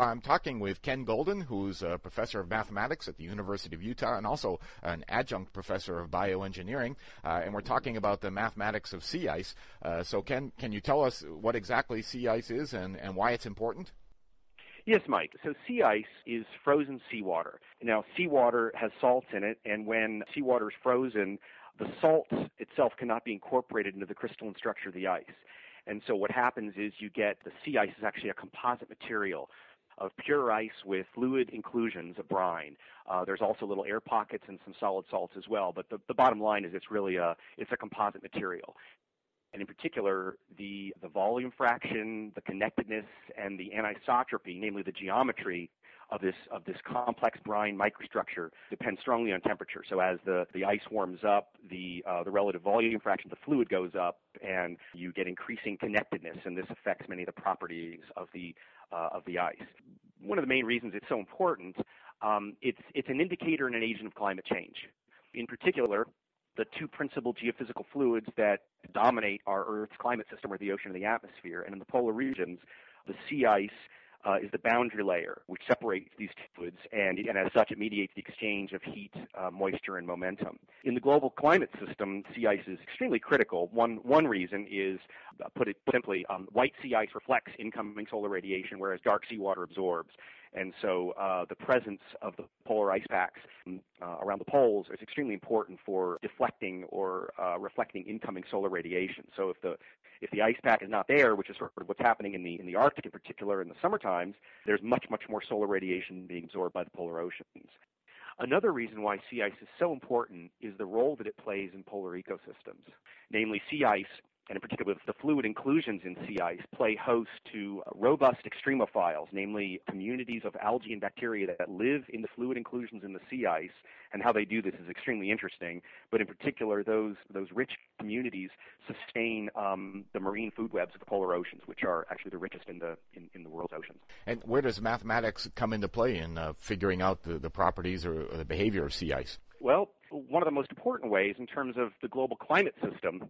I'm talking with Ken Golden, who's a professor of mathematics at the University of Utah and also an adjunct professor of bioengineering. Uh, and we're talking about the mathematics of sea ice. Uh, so, Ken, can you tell us what exactly sea ice is and, and why it's important? Yes, Mike. So sea ice is frozen seawater. Now, seawater has salts in it, and when seawater is frozen, the salt itself cannot be incorporated into the crystalline structure of the ice. And so what happens is you get the sea ice is actually a composite material of pure ice with fluid inclusions of brine. Uh, there's also little air pockets and some solid salts as well. But the, the bottom line is it's really a it's a composite material. And in particular, the, the volume fraction, the connectedness, and the anisotropy, namely the geometry of this of this complex brine microstructure depends strongly on temperature. So as the, the ice warms up, the uh, the relative volume fraction of the fluid goes up, and you get increasing connectedness, and this affects many of the properties of the uh, of the ice. One of the main reasons it's so important, um, it's it's an indicator and an agent of climate change. In particular, the two principal geophysical fluids that dominate our Earth's climate system are the ocean and the atmosphere. And in the polar regions, the sea ice uh, is the boundary layer which separates these two fluids, and, and as such, it mediates the exchange of heat, uh, moisture, and momentum. In the global climate system, sea ice is extremely critical. One one reason is, uh, put it simply, um, white sea ice reflects incoming solar radiation, whereas dark seawater absorbs. And so uh, the presence of the polar ice packs uh, around the poles is extremely important for deflecting or uh, reflecting incoming solar radiation. So if the if the ice pack is not there, which is sort of what's happening in the in the Arctic in particular in the summer times, there's much much more solar radiation being absorbed by the polar oceans. Another reason why sea ice is so important is the role that it plays in polar ecosystems. Namely, sea ice and in particular the fluid inclusions in sea ice, play host to robust extremophiles, namely communities of algae and bacteria that live in the fluid inclusions in the sea ice, and how they do this is extremely interesting. But in particular, those those rich communities sustain um, the marine food webs of the polar oceans, which are actually the richest in the in, in the world's oceans. And where does mathematics come into play in uh, figuring out the, the properties or, or the behavior of sea ice? Well, one of the most important ways in terms of the global climate system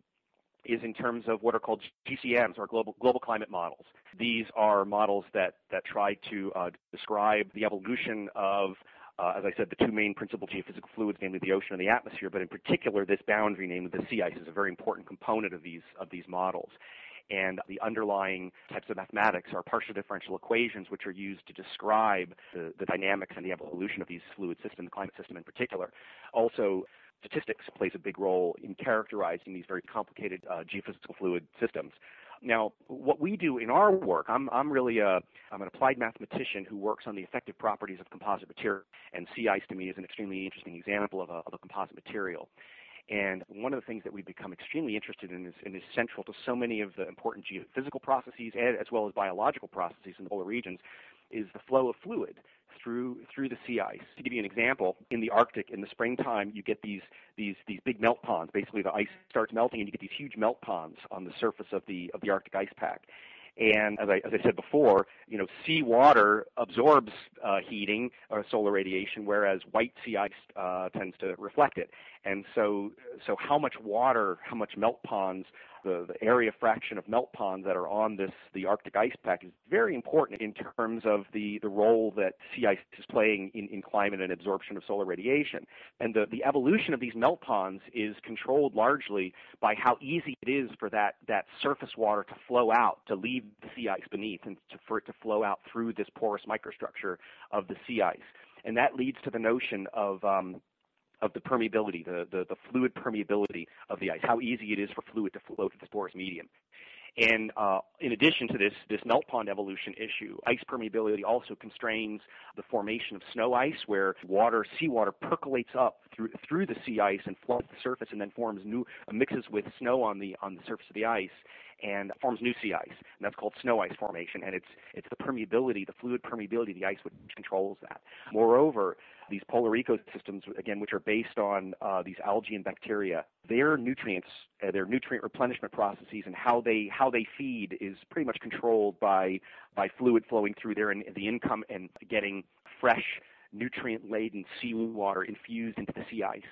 is in terms of what are called GCMs or global global climate models. These are models that that try to uh, describe the evolution of uh, as I said, the two main principal geophysical fluids, namely the ocean and the atmosphere, but in particular, this boundary, namely the sea ice, is a very important component of these of these models. And the underlying types of mathematics are partial differential equations, which are used to describe the, the dynamics and the evolution of these fluid systems, the climate system in particular. Also, statistics plays a big role in characterizing these very complicated uh, geophysical fluid systems. Now, what we do in our work, I'm, I'm really a, I'm an applied mathematician who works on the effective properties of composite material, and sea ice to me is an extremely interesting example of a, of a composite material. And one of the things that we've become extremely interested in is, and is central to so many of the important geophysical processes as well as biological processes in the polar regions is the flow of fluid through through the sea ice. To give you an example, in the Arctic in the springtime, you get these these these big melt ponds. Basically, the ice starts melting, and you get these huge melt ponds on the surface of the of the Arctic ice pack. And as I, as I said before, you know, seawater absorbs uh, heating or solar radiation, whereas white sea ice uh, tends to reflect it. And so, so how much water, how much melt ponds the, the area fraction of melt ponds that are on this the Arctic ice pack is very important in terms of the, the role that sea ice is playing in, in climate and absorption of solar radiation. And the, the evolution of these melt ponds is controlled largely by how easy it is for that, that surface water to flow out, to leave the sea ice beneath, and to, for it to flow out through this porous microstructure of the sea ice. And that leads to the notion of um, of the permeability, the, the, the, fluid permeability of the ice, how easy it is for fluid to flow through this porous medium. And uh, in addition to this, this melt pond evolution issue, ice permeability also constrains the formation of snow ice, where water, seawater percolates up through through the sea ice and floods the surface, and then forms new mixes with snow on the on the surface of the ice, and forms new sea ice, and that's called snow ice formation. And it's it's the permeability, the fluid permeability of the ice, which controls that. Moreover, these polar ecosystems, again, which are based on uh, these algae and bacteria, their nutrients, uh, their nutrient replenishment processes, and how they how they feed is pretty much controlled by by fluid flowing through there and the income and getting fresh nutrient laden seawater infused into the sea ice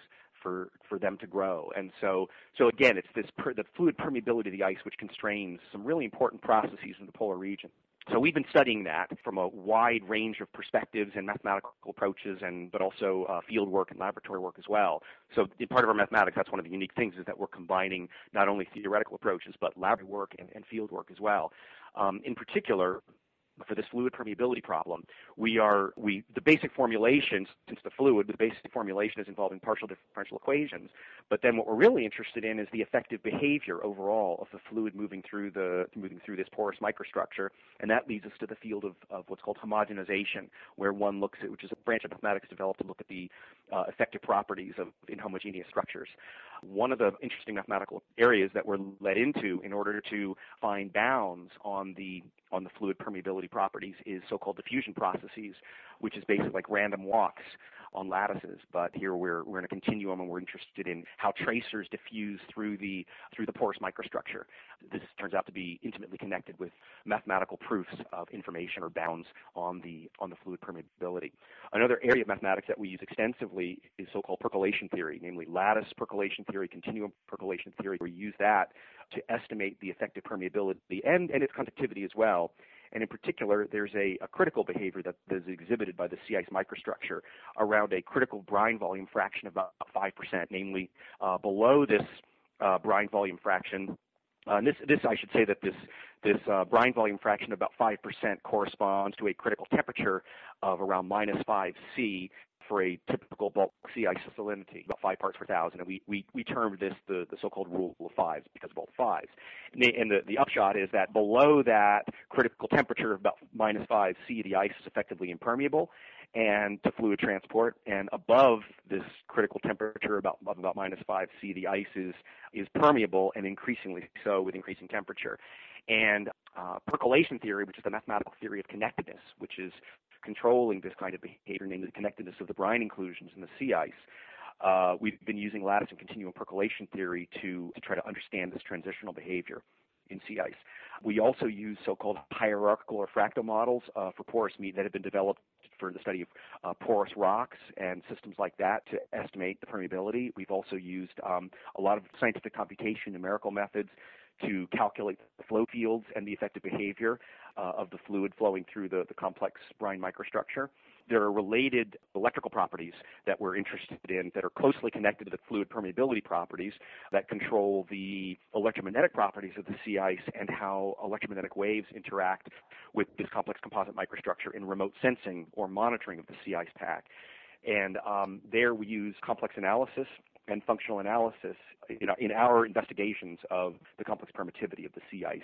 for for them to grow. And so so again, it's this per, the fluid permeability of the ice which constrains some really important processes in the polar region. So we've been studying that from a wide range of perspectives and mathematical approaches, and but also uh, field work and laboratory work as well. So in part of our mathematics, that's one of the unique things is that we're combining not only theoretical approaches but laboratory work and, and field work as well. Um, in particular, for this fluid permeability problem, we are we the basic formulation since the fluid the basic formulation is involving partial differential equations. But then what we're really interested in is the effective behavior overall of the fluid moving through the moving through this porous microstructure, and that leads us to the field of, of what's called homogenization, where one looks at which is a branch of mathematics developed to look at the uh, effective properties of inhomogeneous structures. One of the interesting mathematical areas that we're led into in order to find bounds on the on the fluid permeability properties is so-called diffusion processes, which is basically like random walks on lattices. But here we're we're in a continuum, and we're interested in how tracers diffuse through the through the porous microstructure. This turns out to be intimately connected with mathematical proofs of information or bounds on the on the fluid permeability. Another area of mathematics that we use extensively is so-called percolation theory, namely lattice percolation theory, continuum percolation theory. We use that to estimate the effective permeability and, and its conductivity as well. And in particular, there's a, a critical behavior that is exhibited by the sea ice microstructure around a critical brine volume fraction of about 5%, namely uh, below this uh, brine volume fraction. Uh, and this, this, I should say that this, this uh, brine volume fraction of about 5% corresponds to a critical temperature of around minus 5 C, for a typical bulk sea ice salinity, about five parts per thousand, and we, we, we termed this the, the so-called rule of fives because of all the fives. And, the, and the, the upshot is that below that critical temperature of about minus five C, the ice is effectively impermeable and to fluid transport, and above this critical temperature about, about minus five C, the ice is, is permeable and increasingly so with increasing temperature. And uh, percolation theory, which is the mathematical theory of connectedness, which is controlling this kind of behavior, namely the connectedness of the brine inclusions in the sea ice. Uh, we've been using lattice and continuum percolation theory to, to try to understand this transitional behavior in sea ice. We also use so-called hierarchical or fractal models uh, for porous media that have been developed for the study of uh, porous rocks and systems like that to estimate the permeability. We've also used um, a lot of scientific computation, numerical methods to calculate the flow fields and the effective behavior uh, of the fluid flowing through the, the complex brine microstructure. There are related electrical properties that we're interested in that are closely connected to the fluid permeability properties that control the electromagnetic properties of the sea ice and how electromagnetic waves interact with this complex composite microstructure in remote sensing or monitoring of the sea ice pack. And um, there we use complex analysis and functional analysis you know, in our investigations of the complex permittivity of the sea ice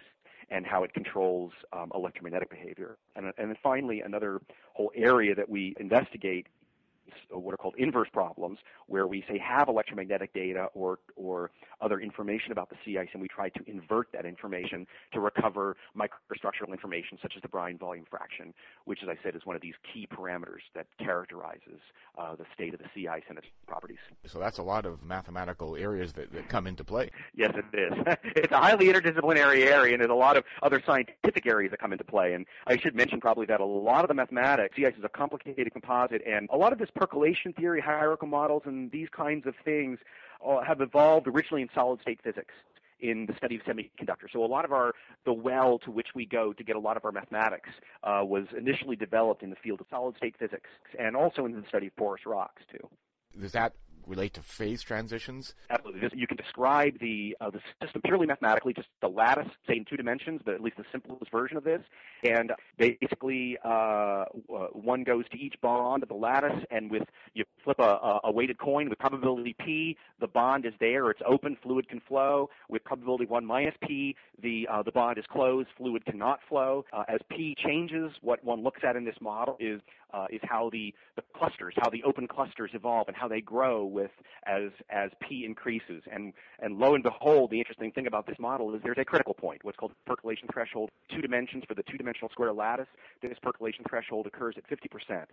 and how it controls um, electromagnetic behavior. And, and then finally, another whole area that we investigate what are called inverse problems, where we say have electromagnetic data or or other information about the sea ice, and we try to invert that information to recover microstructural information such as the brine volume fraction, which, as I said, is one of these key parameters that characterizes uh, the state of the sea ice and its properties. So that's a lot of mathematical areas that, that come into play. Yes, it is. it's a highly interdisciplinary area, and there's a lot of other scientific areas that come into play. And I should mention probably that a lot of the mathematics, sea ice is a complicated composite, and a lot of this percolation theory, hierarchical models, and these kinds of things uh, have evolved originally in solid state physics in the study of semiconductors. So a lot of our the well to which we go to get a lot of our mathematics uh, was initially developed in the field of solid state physics and also in the study of porous rocks too. Does that relate to phase transitions? Absolutely. You can describe the uh, the system purely mathematically, just the lattice, say in two dimensions, but at least the simplest version of this. And basically, uh, uh, one goes to each bond of the lattice, and with you flip a, a weighted coin with probability p, the bond is there, it's open, fluid can flow. With probability one minus p, the uh, the bond is closed, fluid cannot flow. Uh, as p changes, what one looks at in this model is uh, is how the, the clusters, how the open clusters evolve and how they grow with as as p increases. And and lo and behold, the interesting thing about this model is there's a critical point, what's called percolation threshold, two dimensions for the two-dimensional square lattice. This percolation threshold occurs at 50%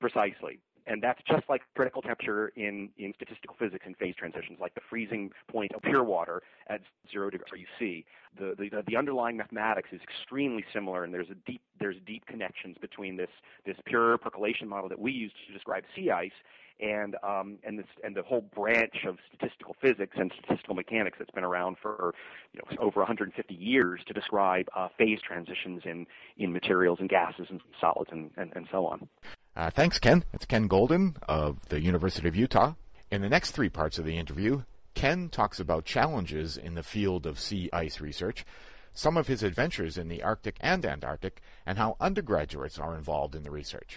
precisely. And that's just like critical temperature in, in statistical physics and phase transitions, like the freezing point of pure water at zero degrees C. The, the, the underlying mathematics is extremely similar, and there's a deep there's deep connections between this this pure percolation model that we use to describe sea ice and um, and this and the whole branch of statistical physics and statistical mechanics that's been around for you know over 150 years to describe uh, phase transitions in in materials and gases and solids and, and, and so on. Uh, thanks, Ken. It's Ken Golden of the University of Utah. In the next three parts of the interview, Ken talks about challenges in the field of sea ice research, some of his adventures in the Arctic and Antarctic, and how undergraduates are involved in the research.